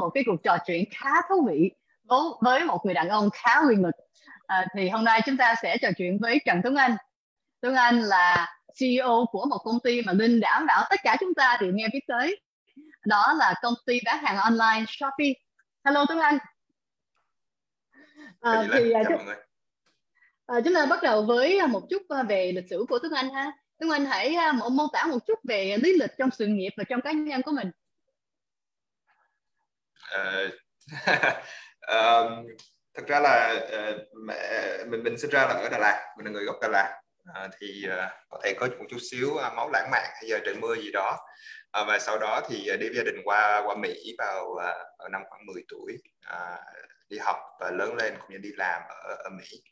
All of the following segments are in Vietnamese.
một cái cuộc trò chuyện khá thú vị với một người đàn ông khá uy lực à, thì hôm nay chúng ta sẽ trò chuyện với Trần Tuấn Anh. Tuấn Anh là CEO của một công ty mà Linh đảm bảo tất cả chúng ta đều nghe biết tới. Đó là công ty bán hàng online Shopee. Hello Tuấn Anh. À, thì à, chúng, à, chúng ta bắt đầu với một chút về lịch sử của Tuấn Anh ha. Tuấn Anh hãy mô tả một chút về lý lịch trong sự nghiệp và trong cá nhân của mình uh, um, ra là uh, mẹ mình mình sinh ra là ở Đà Lạt mình là người gốc Đà Lạt. Uh, thì uh, có thể có một chút xíu uh, máu lãng mạn hay giờ trời mưa gì đó. Uh, và sau đó thì uh, đi với gia đình qua qua Mỹ vào à, uh, ở năm khoảng 10 tuổi uh, đi học và lớn lên cũng như đi làm ở, ở Mỹ.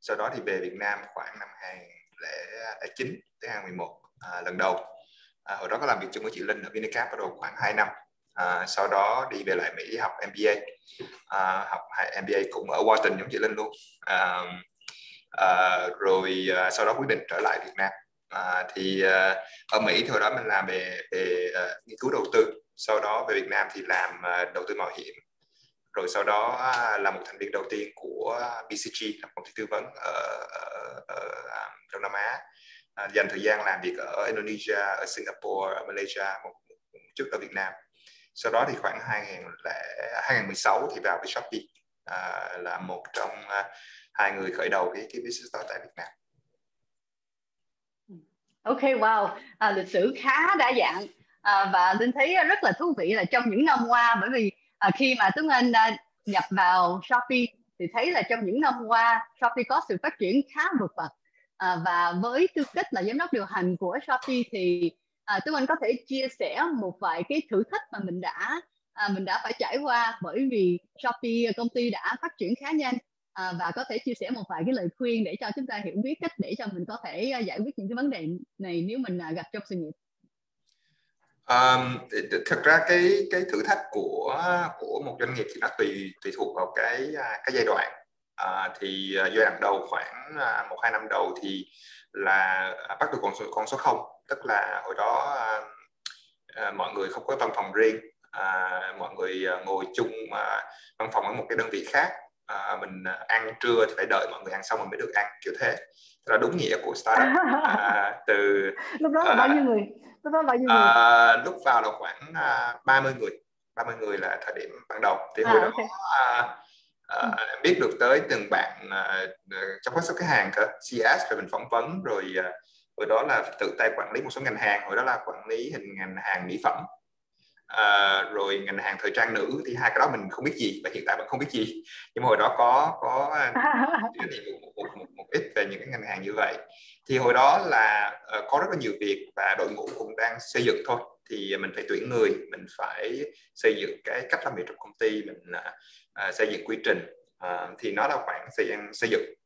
Sau đó thì về Việt Nam khoảng năm 2009 tới 2011 uh, lần đầu. Uh, hồi đó có làm việc chung với chị Linh ở Vinicap bắt đầu khoảng 2 năm à, sau đó đi về lại Mỹ học MBA à, học MBA cũng ở Wharton giống chị Linh luôn. À, à, rồi à, sau đó quyết định trở lại Việt Nam. À, thì à, ở Mỹ thì hồi đó mình làm về về à, nghiên cứu đầu tư. Sau đó về Việt Nam thì làm à, đầu tư mạo hiểm. Rồi sau đó à, là một thành viên đầu tiên của BCG là công ty tư vấn ở, ở, ở, ở Đông Nam Á. À, dành thời gian làm việc ở Indonesia, ở Singapore, ở Malaysia một, một chút ở Việt Nam sau đó thì khoảng 2000 2016 thì vào với Shopee à, là một trong à, hai người khởi đầu cái cái business đó tại Việt Nam. Ok, wow, à, lịch sử khá đa dạng. À, và linh thấy rất là thú vị là trong những năm qua bởi vì à, khi mà Tuấn Anh à, nhập vào Shopee thì thấy là trong những năm qua Shopee có sự phát triển khá vượt bậc. À, và với tư cách là giám đốc điều hành của Shopee thì à, Tuấn Anh có thể chia sẻ một vài cái thử thách mà mình đã à, mình đã phải trải qua bởi vì Shopee à, công ty đã phát triển khá nhanh. À, và có thể chia sẻ một vài cái lời khuyên để cho chúng ta hiểu biết cách để cho mình có thể à, giải quyết những cái vấn đề này nếu mình à, gặp trong sự nghiệp. Um, thực ra cái cái thử thách của của một doanh nghiệp thì nó tùy tùy thuộc vào cái cái giai đoạn. À, thì giai đoạn đầu khoảng một hai năm đầu thì là bắt được con số con số không tức là hồi đó à, à, mọi người không có văn phòng riêng à, mọi người à, ngồi chung à, văn phòng ở một cái đơn vị khác. À, mình ăn trưa thì phải đợi mọi người ăn xong mình mới được ăn kiểu thế. Tức là đúng nghĩa của startup à, từ lúc đó là à, bao nhiêu người? Lúc đó bao nhiêu người? à, lúc vào là khoảng à, 30 người. 30 người là thời điểm ban đầu. Thì à, hồi okay. đó à, à, biết được tới từng bạn à, trong các số khách hàng cơ CS rồi mình phỏng vấn rồi à, hồi đó là tự tay quản lý một số ngành hàng hồi đó là quản lý hình ngành hàng mỹ phẩm. À, rồi ngành hàng thời trang nữ thì hai cái đó mình không biết gì và hiện tại vẫn không biết gì. Nhưng mà hồi đó có có một, một, một, một ít về những cái ngành hàng như vậy. Thì hồi đó là uh, có rất là nhiều việc và đội ngũ cũng đang xây dựng thôi. Thì mình phải tuyển người mình phải xây dựng cái cách làm việc trong công ty mình uh, xây dựng quy trình. Uh, thì nó là khoảng xây xây dựng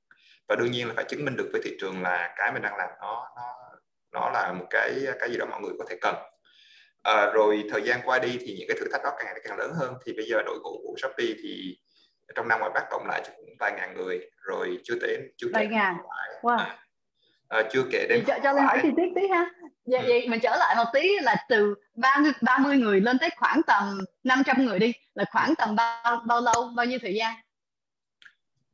và đương nhiên là phải chứng minh được với thị trường là cái mình đang làm nó nó nó là một cái cái gì đó mọi người có thể cần. À, rồi thời gian qua đi thì những cái thử thách đó càng ngày càng lớn hơn. Thì bây giờ đội ngũ của Shopee thì trong năm ngoại bắt cộng lại cũng vài ngàn người rồi chưa đến chưa vài ngàn? wow. à, à, chưa kể đến cho, cho lên hỏi chi tiết tí ha. Vậy, ừ. vậy mình trở lại một tí là từ 30, 30 người lên tới khoảng tầm 500 người đi. Là khoảng tầm bao bao lâu bao nhiêu thời gian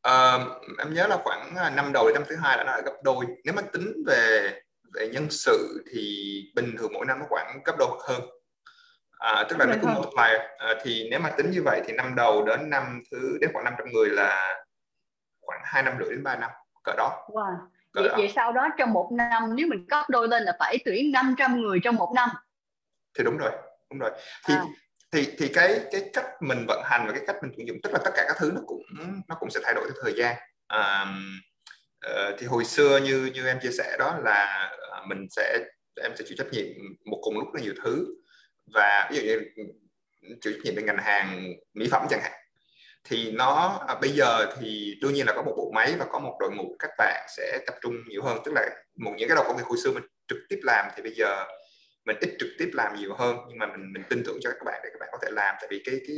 Uh, em nhớ là khoảng à, năm đầu đến năm thứ hai đã là gấp đôi. Nếu mà tính về về nhân sự thì bình thường mỗi năm nó khoảng gấp đôi hơn. À, tức là nó cứ multiplier à, thì nếu mà tính như vậy thì năm đầu đến năm thứ đến khoảng 500 người là khoảng hai năm rưỡi đến 3 năm cỡ đó. Wow. Cỡ vậy, đó. vậy sau đó trong một năm nếu mình gấp đôi lên là phải tuyển 500 người trong một năm. Thì đúng rồi đúng rồi. Thì à thì thì cái cái cách mình vận hành và cái cách mình tuyển dụng tức là tất cả các thứ nó cũng nó cũng sẽ thay đổi theo thời gian. À, uh, thì hồi xưa như như em chia sẻ đó là à, mình sẽ em sẽ chịu trách nhiệm một cùng lúc là nhiều thứ. Và ví dụ như ừ, chịu trách nhiệm về ngành hàng mỹ phẩm chẳng hạn. Thì nó à, bây giờ thì đương nhiên là có một bộ máy và có một đội ngũ các bạn sẽ tập trung nhiều hơn. Tức là một những cái đầu công việc hồi xưa mình trực tiếp làm thì bây giờ mình ít trực tiếp làm nhiều hơn nhưng mà mình mình tin tưởng cho các bạn để các bạn có thể làm. Tại vì cái cái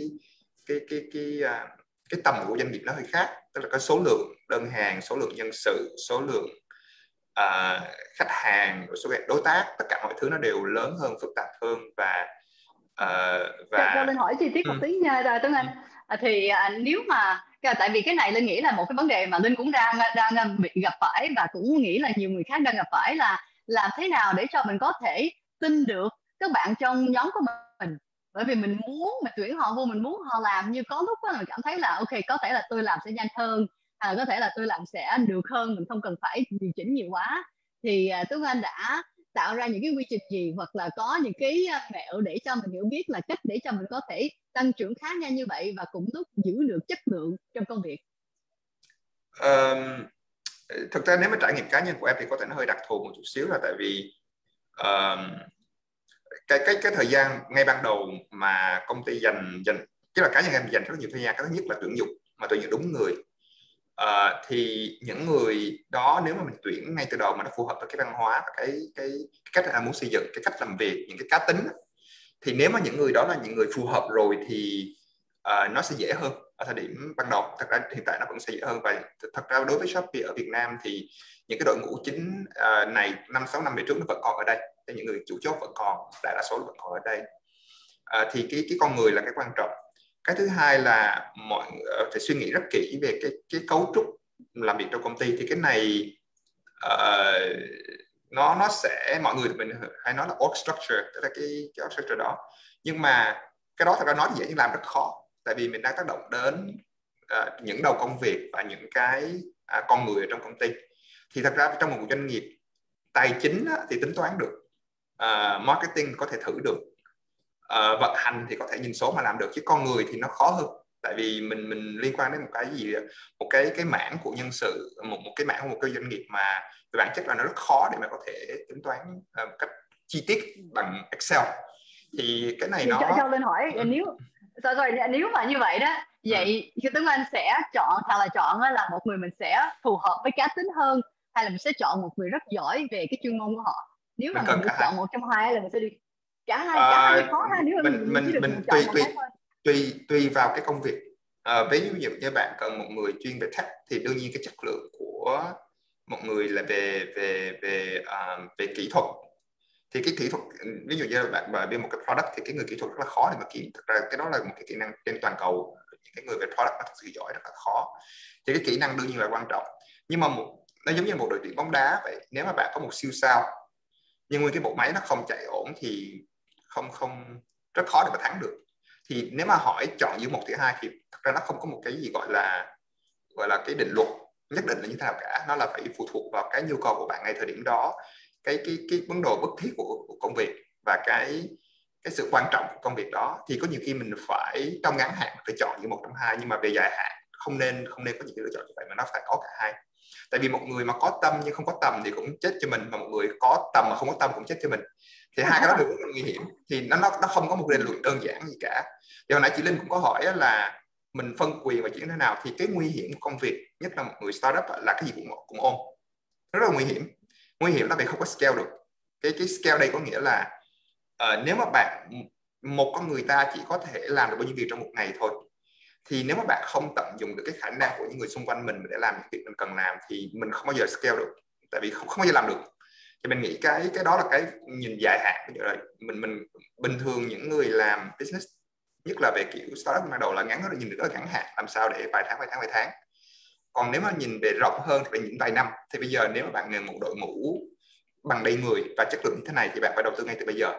cái cái cái cái, à, cái tầm của doanh nghiệp nó hơi khác. Tức là có số lượng đơn hàng số lượng nhân sự số lượng uh, khách hàng số lượng đối tác. Tất cả mọi thứ nó đều lớn hơn phức tạp hơn và uh, và cho, linh hỏi chi tiết một ừ. tí nha Tuấn Anh. À, thì à, nếu mà tại vì cái này linh nghĩ là một cái vấn đề mà linh cũng đang đang bị gặp phải và cũng nghĩ là nhiều người khác đang gặp phải là làm thế nào để cho mình có thể tin được các bạn trong nhóm của mình. Bởi vì mình muốn mình tuyển họ vô mình muốn họ làm như có lúc đó mình cảm thấy là ok có thể là tôi làm sẽ nhanh hơn à, có thể là tôi làm sẽ được hơn mình không cần phải điều chỉnh nhiều quá. Thì uh, Tuấn Anh đã tạo ra những cái quy trình gì hoặc là có những cái mẹo để cho mình hiểu biết là cách để cho mình có thể tăng trưởng khá nhanh như vậy và cũng lúc giữ được chất lượng trong công việc? Um, thực ra nếu mà trải nghiệm cá nhân của em thì có thể nó hơi đặc thù một chút xíu là tại vì cái cái cái thời gian ngay ban đầu mà công ty dành dành tức là cá nhân em dành rất nhiều thời gian cái thứ nhất là tuyển dụng mà tuyển dụng đúng người. Uh, thì những người đó nếu mà mình tuyển ngay từ đầu mà nó phù hợp với cái văn hóa và cái cái, cái cách là muốn xây dựng cái cách làm việc những cái cá tính thì nếu mà những người đó là những người phù hợp rồi thì uh, nó sẽ dễ hơn ở thời điểm ban đầu thật ra hiện tại nó vẫn sẽ dễ hơn. Và thật ra đối với Shopee ở Việt Nam thì những cái đội ngũ chính uh, này năm sáu năm về trước nó vẫn còn ở đây. Những người chủ chốt vẫn còn đại đa số vẫn còn ở đây. Uh, thì cái cái con người là cái quan trọng. Cái thứ hai là mọi uh, phải suy nghĩ rất kỹ về cái cái cấu trúc làm việc trong công ty. Thì cái này uh, nó nó sẽ mọi người mình hay nói là org structure tức là cái cái org structure đó. Nhưng mà cái đó thật ra nói dễ nhưng làm rất khó tại vì mình đang tác động đến uh, những đầu công việc và những cái uh, con người ở trong công ty. Thì thật ra trong một doanh nghiệp tài chính á, thì tính toán được uh, marketing có thể thử được uh, vận hành thì có thể nhìn số mà làm được chứ con người thì nó khó hơn. Tại vì mình mình liên quan đến một cái gì một cái cái mảng của nhân sự một một cái mảng của một cái doanh nghiệp mà về bản chất là nó rất khó để mà có thể tính toán uh, một cách chi tiết bằng Excel. Thì cái này thì nó cho, cho lên hỏi ừ. nếu rồi, rồi nếu mà như vậy đó vậy ừ. Tuấn Anh sẽ chọn hoặc là chọn là một người mình sẽ phù hợp với cá tính hơn hay là mình sẽ chọn một người rất giỏi về cái chuyên môn của họ? Nếu mà mình, mình chọn một trong hai là mình sẽ đi. Cả hai à, cả hai khó ha nếu mà mình mình mình, mình tùy tùy tùy tùy vào cái công việc. À, ví dụ như bạn cần một người chuyên về tech thì đương nhiên cái chất lượng của một người là về về về uh, về kỹ thuật thì cái kỹ thuật, ví dụ như là bạn mà bên một cái product thì cái người kỹ thuật rất là khó để mà kiếm. Thực ra cái đó là một cái kỹ năng trên toàn cầu, những cái người về product nó thật sự giỏi rất là khó. Thì cái kỹ năng đương nhiên là quan trọng. Nhưng mà một, nó giống như một đội tuyển bóng đá vậy, nếu mà bạn có một siêu sao, nhưng nguyên cái bộ máy nó không chạy ổn thì không không, rất khó để mà thắng được. Thì nếu mà hỏi chọn giữa một thứ hai thì thật ra nó không có một cái gì gọi là gọi là cái định luật, nhất định là như thế nào cả. Nó là phải phụ thuộc vào cái nhu cầu của bạn ngay thời điểm đó cái cái cái vấn đề bất thiết của, của công việc và cái cái sự quan trọng của công việc đó thì có nhiều khi mình phải trong ngắn hạn phải chọn giữa một trong hai nhưng mà về dài hạn không nên không nên có những cái lựa chọn như vậy mà nó phải có cả hai. Tại vì một người mà có tâm nhưng không có tầm thì cũng chết cho mình mà một người có tầm mà không có tâm cũng chết cho mình. Thì hai cái đó đều rất là nguy hiểm thì nó nó nó không có một định luật đơn giản gì cả. Thì hồi nãy chị Linh cũng có hỏi là mình phân quyền và chuyện thế nào thì cái nguy hiểm của công việc nhất là một người startup là cái gì cũng cũng ôm. Rất là nguy hiểm nguy hiểm là vì không có scale được. Cái cái scale đây có nghĩa là uh, nếu mà bạn một con người ta chỉ có thể làm được bao nhiêu việc trong một ngày thôi thì nếu mà bạn không tận dụng được cái khả năng của những người xung quanh mình để làm những việc mình cần làm thì mình không bao giờ scale được. Tại vì không, không bao giờ làm được. Thì mình nghĩ cái cái đó là cái nhìn dài hạn. Bây giờ là mình mình bình thường những người làm business nhất là về kiểu startup ban đầu là ngắn rất là nhìn được rất là ngắn hạn. Làm sao để vài tháng vài tháng vài tháng? Còn nếu mà nhìn về rộng hơn thì phải vài năm. Thì bây giờ nếu mà bạn ngừng một đội ngũ bằng đầy người và chất lượng như thế này thì bạn phải đầu tư ngay từ bây giờ.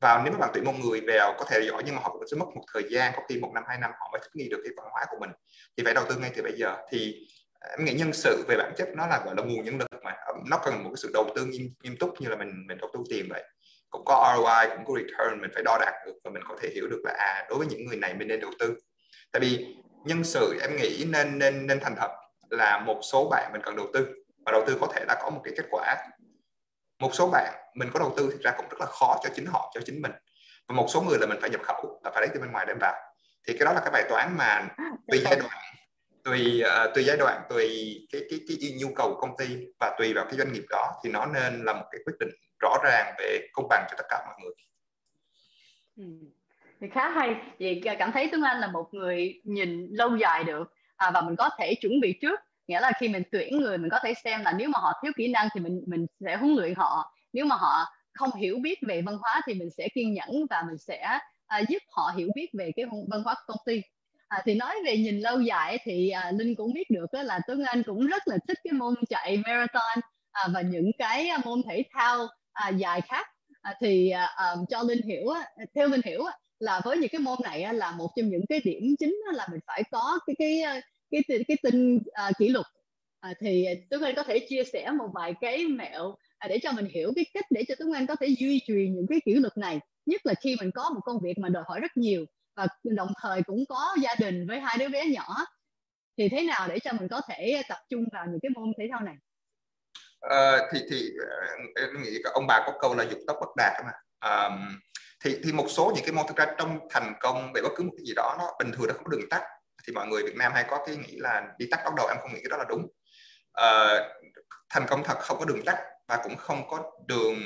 Và nếu mà bạn tuyển một người vào có thể giỏi nhưng mà họ cũng sẽ mất một thời gian có khi một năm hai năm họ mới thích nghi được cái văn hóa của mình thì phải đầu tư ngay từ bây giờ. Thì à, em nghĩ nhân sự về bản chất nó là gọi là nguồn nhân lực mà ờ, nó cần một cái sự đầu tư nghiêm, nghiêm túc như là mình mình đầu tư tiền vậy. Cũng có ROI cũng có return mình phải đo đạc được và mình có thể hiểu được là à đối với những người này mình nên đầu tư. Tại vì nhân sự em nghĩ nên nên nên thành thật là một số bạn mình cần đầu tư và đầu tư có thể đã có một cái kết quả. Một số bạn mình có đầu tư thì ra cũng rất là khó cho chính họ cho chính mình. Và một số người là mình phải nhập khẩu là phải lấy từ bên ngoài đem vào. Thì cái đó là cái bài toán mà tùy giai đoạn tùy uh, tùy giai đoạn tùy cái cái cái nhu cầu công ty và tùy vào cái doanh nghiệp đó thì nó nên là một cái quyết định rõ ràng về công bằng cho tất cả mọi người. Ừ thì khá hay. Vì cảm thấy Tuấn Anh là một người nhìn lâu dài được à, và mình có thể chuẩn bị trước. Nghĩa là khi mình tuyển người mình có thể xem là nếu mà họ thiếu kỹ năng thì mình mình sẽ huấn luyện họ. Nếu mà họ không hiểu biết về văn hóa thì mình sẽ kiên nhẫn và mình sẽ à, giúp họ hiểu biết về cái văn hóa công ty. À, thì nói về nhìn lâu dài thì à, linh cũng biết được đó là tuấn anh cũng rất là thích cái môn chạy marathon à, và những cái môn thể thao à, dài khác. À, thì à, um, cho linh hiểu theo linh hiểu là với những cái môn này là một trong những cái điểm chính là mình phải có cái cái ờ, cái cái, cái tinh uh, ờ, kỷ luật. À, thì Tuấn Anh có thể chia sẻ một vài cái mẹo à, để cho mình hiểu cái cách để cho Tuấn Anh có thể duy trì những cái kỷ luật này nhất là khi mình có một công việc mà đòi hỏi rất nhiều và đồng thời cũng có gia đình với hai đứa bé nhỏ. Thì thế nào để cho mình có thể tập trung vào những cái môn thể thao này? À, thì thì em nghĩ ông bà có câu là dục tốc bất đạt mà. Um, thì thì một số những cái môn thực ra trong thành công về bất cứ một cái gì đó nó bình thường nó không có đường tắt. Thì mọi người Việt Nam hay có cái nghĩ là đi tắt bắt đầu em không nghĩ cái đó là đúng. Uh, thành công thật không có đường tắt và cũng không có đường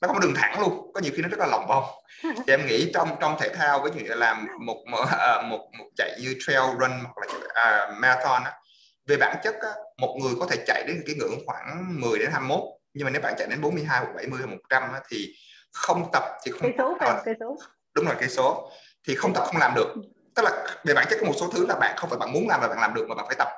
nó không có đường thẳng luôn có nhiều khi nó rất là lòng vòng. Thì em nghĩ trong trong thể thao với như làm một một, uh, một một chạy như trail run hoặc là uh, marathon á, về bản chất á, một người có thể chạy đến cái ngưỡng khoảng 10 đến 21 nhưng mà nếu bạn chạy đến 42 hoặc 70 hay 100 á, thì không tập thì không cây số tập, cây số. Đúng rồi cây số. Thì không tập không làm được. Tức là về bản chất có một số thứ là bạn không phải bạn muốn làm là bạn làm được mà bạn phải tập.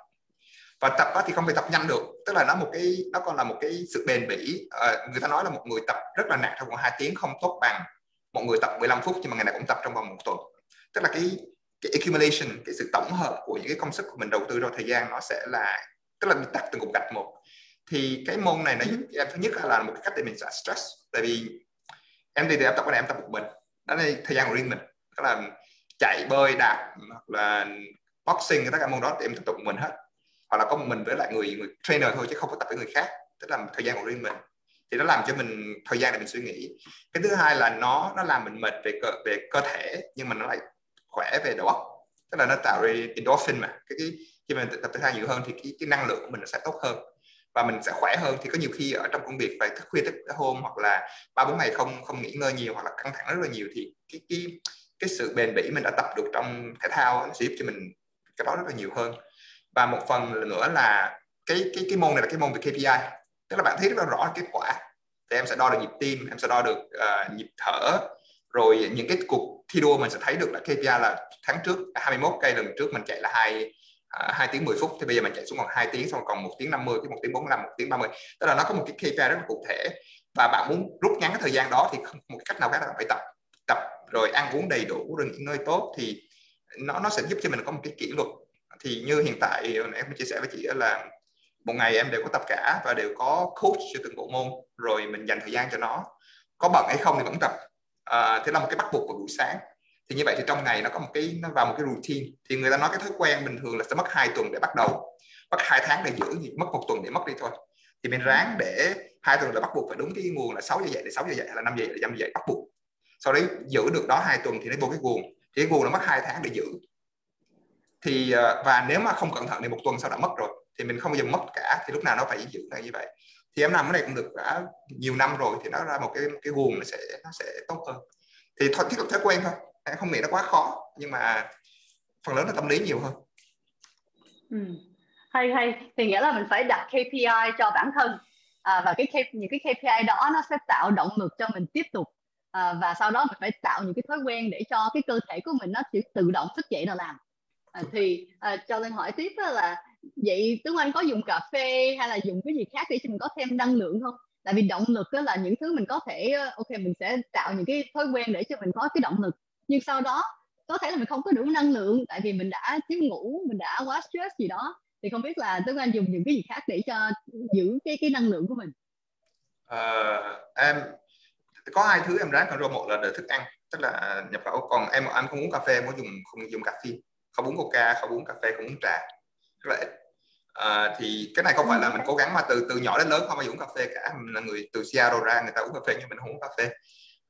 Và tập thì không phải tập nhanh được. Tức là nó một cái nó còn là một cái sự bền bỉ. À, người ta nói là một người tập rất là nặng trong vòng 2 tiếng không tốt bằng một người tập 15 phút nhưng mà ngày nào cũng tập trong vòng một tuần. Tức là cái cái accumulation cái sự tổng hợp của những cái công sức của mình đầu tư trong thời gian nó sẽ là tức là mình tập từng cục gạch một. Thì cái môn này nó giúp em thứ nhất là một cái cách để mình xả stress. Tại vì em đi thì em tập cái này em tập một mình. Đó là thời gian của riêng mình. Đó là chạy bơi đạp hoặc là boxing tất cả môn đó thì em tập một mình hết. Hoặc là có một mình với lại người người trainer thôi chứ không có tập với người khác. Tức là thời gian của riêng mình. Thì nó làm cho mình thời gian để mình suy nghĩ. Cái thứ hai là nó nó làm mình mệt về cơ về cơ thể nhưng mà nó lại khỏe về đầu óc. Tức là nó tạo ra endorphin mà. Cái, cái khi mình tập thể thao nhiều hơn thì cái, cái năng lượng của mình nó sẽ tốt hơn và mình sẽ khỏe hơn. Thì có nhiều khi ở trong công việc phải thức khuya thức hôm hoặc là ba bốn ngày không không nghỉ ngơi nhiều hoặc là căng thẳng rất là nhiều thì cái cái cái sự bền bỉ mình đã tập được trong thể thao nó sẽ giúp cho mình cái đó rất là nhiều hơn. Và một phần nữa là cái cái cái môn này là cái môn về KPI tức là bạn thấy rất là rõ kết quả. Thì em sẽ đo được nhịp tim em sẽ đo được uh, nhịp thở rồi những cái cuộc thi đua mình sẽ thấy được là KPI là tháng trước 21 cây lần trước mình chạy là hai À, 2 tiếng 10 phút. Thì bây giờ mình chạy xuống còn 2 tiếng xong còn 1 tiếng 50 cái 1 tiếng 45 1 tiếng 30 tức là nó có một cái KPI rất là cụ thể. Và bạn muốn rút ngắn cái thời gian đó thì không một cách nào khác là bạn phải tập. Tập rồi ăn uống đầy đủ rồi nghỉ ngơi tốt thì nó nó sẽ giúp cho mình có một cái kỷ luật. Thì như hiện tại em chia sẻ với chị là một ngày em đều có tập cả và đều có coach cho từng bộ môn rồi mình dành thời gian cho nó. Có bận hay không thì vẫn tập. À, thế là một cái bắt buộc vào buổi sáng thì như vậy thì trong ngày nó có một cái, nó vào một cái routine. Thì người ta nói cái thói quen bình thường là sẽ mất hai tuần để bắt đầu. Mất hai tháng để giữ thì mất một tuần để mất đi thôi. Thì mình ráng để hai tuần là bắt buộc phải đúng cái nguồn là 6 giờ dậy, để 6 giờ dậy là 5 giờ dậy là 5 giờ dậy bắt buộc. Sau đấy giữ được đó hai tuần thì nó vô cái nguồn. Thì cái nguồn nó mất hai tháng để giữ. Thì ờ, và nếu mà không cẩn thận thì một tuần sau đã mất rồi. Thì mình không bao giờ mất cả, thì lúc nào nó phải giữ là như vậy. Thì em làm cái này cũng được đã nhiều năm rồi thì nó ra một cái cái nguồn nó sẽ nó sẽ tốt hơn. Thì thôi thiết lập thói quen thôi em không nghĩ nó quá khó nhưng mà phần lớn là tâm lý nhiều hơn. Ừ. hay hay. Thì nghĩa là mình phải đặt KPI cho bản thân. À, và cái những cái KPI đó nó sẽ tạo động lực cho mình tiếp tục. À, và sau đó mình phải tạo những cái thói quen để cho cái cơ thể của mình nó chỉ tự động thức dậy là làm. À, thì à, cho lên hỏi tiếp là vậy tướng Anh có dùng cà phê hay là dùng cái gì khác để cho mình có thêm năng lượng không? Tại vì động lực đó là những thứ mình có thể ờ, ok mình sẽ tạo những cái thói quen để cho mình có cái động lực nhưng sau đó có thể là mình không có đủ năng lượng tại vì mình đã thiếu ngủ mình đã quá stress gì đó thì không biết là Tuấn Anh dùng những cái gì khác để cho giữ cái cái năng lượng của mình? À, em có hai thứ em ráng control. Một là để thức ăn tức là nhập khẩu. Còn em em không uống cà phê em có dùng không dùng cà phê không uống coca không uống cà phê không uống trà. Rất là ít. À, thì cái này không phải là mình cố gắng mà từ từ nhỏ đến lớn không bao giờ uống cà phê cả. Mình là người từ Seattle ra người ta uống cà phê nhưng mình không uống cà phê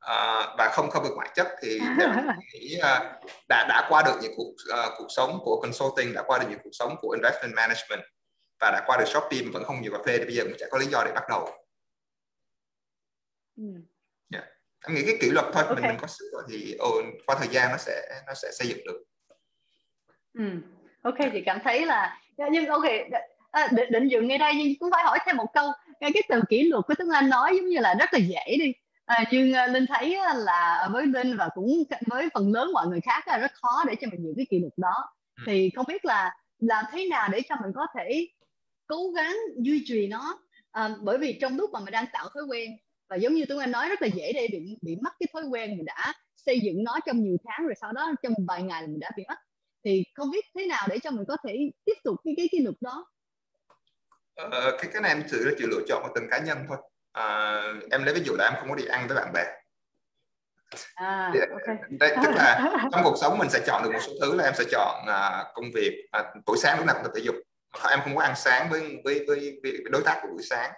à, và không không được ngoại chất thì nghĩ uh, đã đã qua được những cuộc uh, cuộc sống của consulting đã qua được những cuộc sống của investment management và đã qua được shopping mà vẫn không nhiều cà phê thì bây giờ cũng chẳng có lý do để bắt đầu ừ. yeah. em nghĩ cái kỷ luật thôi okay. mình mình có sức rồi thì oh, qua thời gian nó sẽ nó sẽ xây dựng được ừ. ok chị cảm thấy là nhưng ok à, định, định dừng ngay đây nhưng cũng phải hỏi thêm một câu cái, cái từ kỷ luật của Tuấn Anh nói giống như là rất là dễ đi À, nhưng uh, linh thấy uh, là với linh và cũng với phần lớn mọi người khác là rất khó để cho mình giữ cái kỷ luật đó. Ừ. thì không biết là làm thế nào để cho mình có thể cố gắng duy trì nó? À, bởi vì trong lúc mà mình đang tạo thói quen và giống như tôi anh nói rất là dễ để bị bị mất cái thói quen mình đã xây dựng nó trong nhiều tháng rồi sau đó trong vài ngày là mình đã bị mất. Thì không biết thế nào để cho mình có thể tiếp tục cái cái kỷ luật đó? Ờ, cái cái này em sự chỉ lựa chọn của từng cá nhân thôi à, em lấy ví dụ là em không có đi ăn với bạn bè. À, okay. Tức là trong cuộc sống mình sẽ chọn được một số thứ là em sẽ chọn uh, công việc uh, buổi sáng lúc nào cũng tập thể dục. Em không có ăn sáng với với, với, với đối tác của buổi sáng.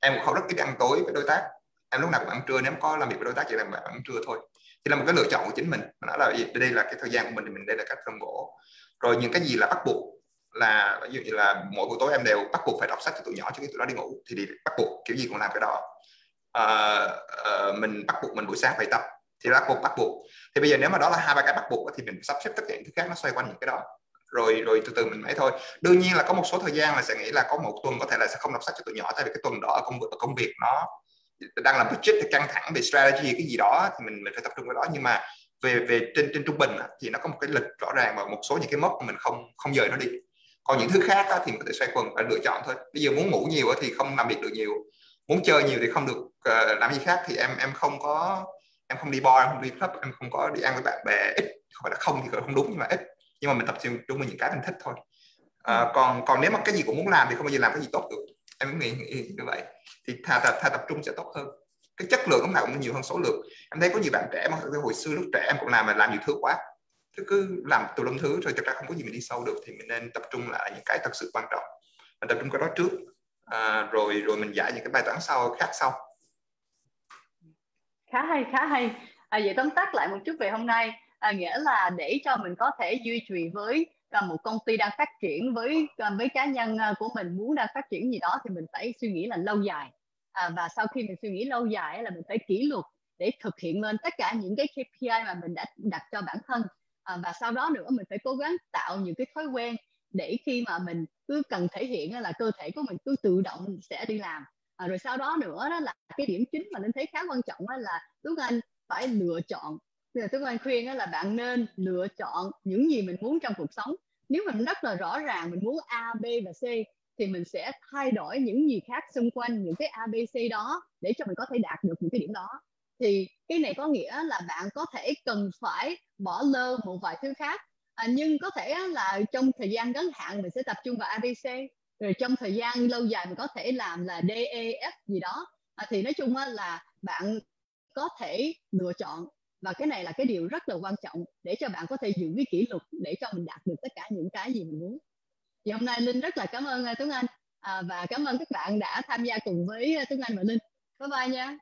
Em cũng không rất ít ăn tối với đối tác. Em lúc nào cũng ăn trưa nếu có làm việc với đối tác chỉ làm ăn trưa thôi. Thì là một cái lựa chọn của chính mình. Nó là đây là cái thời gian của mình thì mình đây là cách phân bổ. Rồi những cái gì là bắt buộc là ví dụ như là mỗi buổi tối em đều bắt buộc phải đọc sách cho tụi nhỏ trước khi tụi nó đi ngủ thì, thì bắt buộc kiểu gì cũng làm cái đó. À, à, mình bắt buộc mình buổi sáng phải tập thì bắt buộc bắt buộc. Thì bây giờ nếu mà đó là hai ba cái bắt buộc thì mình sắp xếp tất cả những thứ khác nó xoay quanh những cái đó. Rồi rồi từ từ mình mới thôi. Đương nhiên là có một số thời gian là sẽ nghĩ là có một tuần có thể là sẽ không đọc sách cho tụi nhỏ tại vì cái tuần đó ở công việc ở công việc nó đang làm budget thì căng thẳng về strategy cái gì đó thì mình mình phải tập trung vào đó. Nhưng mà về về trên trên trung bình thì nó có một cái lịch rõ ràng và một số những cái mốc mình không không dời nó đi còn những thứ khác thì mình có thể xoay quần và lựa chọn thôi. Bây giờ muốn ngủ nhiều thì không làm việc được nhiều. Muốn chơi nhiều thì không được uh, làm gì khác thì em em không có em không đi bar em không đi club em không có đi ăn với bạn bè ít. Không phải là không thì không đúng nhưng mà ít. Nhưng mà mình tập trung chung với những cái mình thích thôi. À, còn còn nếu mà cái gì cũng muốn làm thì không bao giờ làm cái gì tốt được. Em nghĩ, nghĩ như vậy. Thì thà, thà, thà tập trung sẽ tốt hơn. Cái chất lượng lúc nào cũng nhiều hơn số lượng. Em thấy có nhiều bạn trẻ mà hồi xưa lúc trẻ em cũng làm mà làm nhiều thứ quá thế cứ làm tùm lum thứ rồi thực ra không có gì mình đi sâu được thì mình nên tập trung lại những cái thật sự quan trọng. Mình tập trung cái đó trước à, rồi rồi mình giải những cái bài toán sau khác sau. Khá hay khá hay. À, vậy tóm tắt lại một chút về hôm nay. À, nghĩa là để cho mình có thể duy trì với à, một công ty đang phát triển với à, với cá nhân à, của mình muốn đang phát triển gì đó thì mình phải suy nghĩ là lâu dài. À, và sau khi mình suy nghĩ lâu dài là mình phải kỷ luật để thực hiện lên tất cả những cái KPI mà mình đã đặt cho bản thân à, và sau đó nữa mình phải cố gắng tạo những cái thói quen để khi mà mình cứ cần thể hiện là cơ thể của mình cứ tự động sẽ đi làm. À, rồi sau đó nữa đó là cái điểm chính mà nên thấy khá quan trọng đó là Tuấn Anh phải lựa chọn. Bây giờ Tuấn Anh khuyên là bạn nên lựa chọn những gì mình muốn trong cuộc sống. Nếu mình rất là rõ ràng mình muốn A, B và C thì mình sẽ thay đổi những gì khác xung quanh những cái A, B, C đó để cho mình có thể đạt được những cái điểm đó thì cái này có nghĩa là bạn có thể cần phải bỏ lơ một vài thứ khác. À, nhưng có thể là trong thời gian ngắn hạn mình sẽ tập trung vào ABC rồi trong thời gian lâu dài mình có thể làm là DEF gì đó. À, thì nói chung là bạn có thể lựa chọn và cái này là cái điều rất là quan trọng để cho bạn có thể giữ cái kỷ luật để cho mình đạt được tất cả những cái gì mình muốn. Thì hôm nay linh rất là cảm ơn à, tuấn anh. À, và cảm ơn các bạn đã tham gia cùng với à, tuấn anh và linh. Bye bye nha.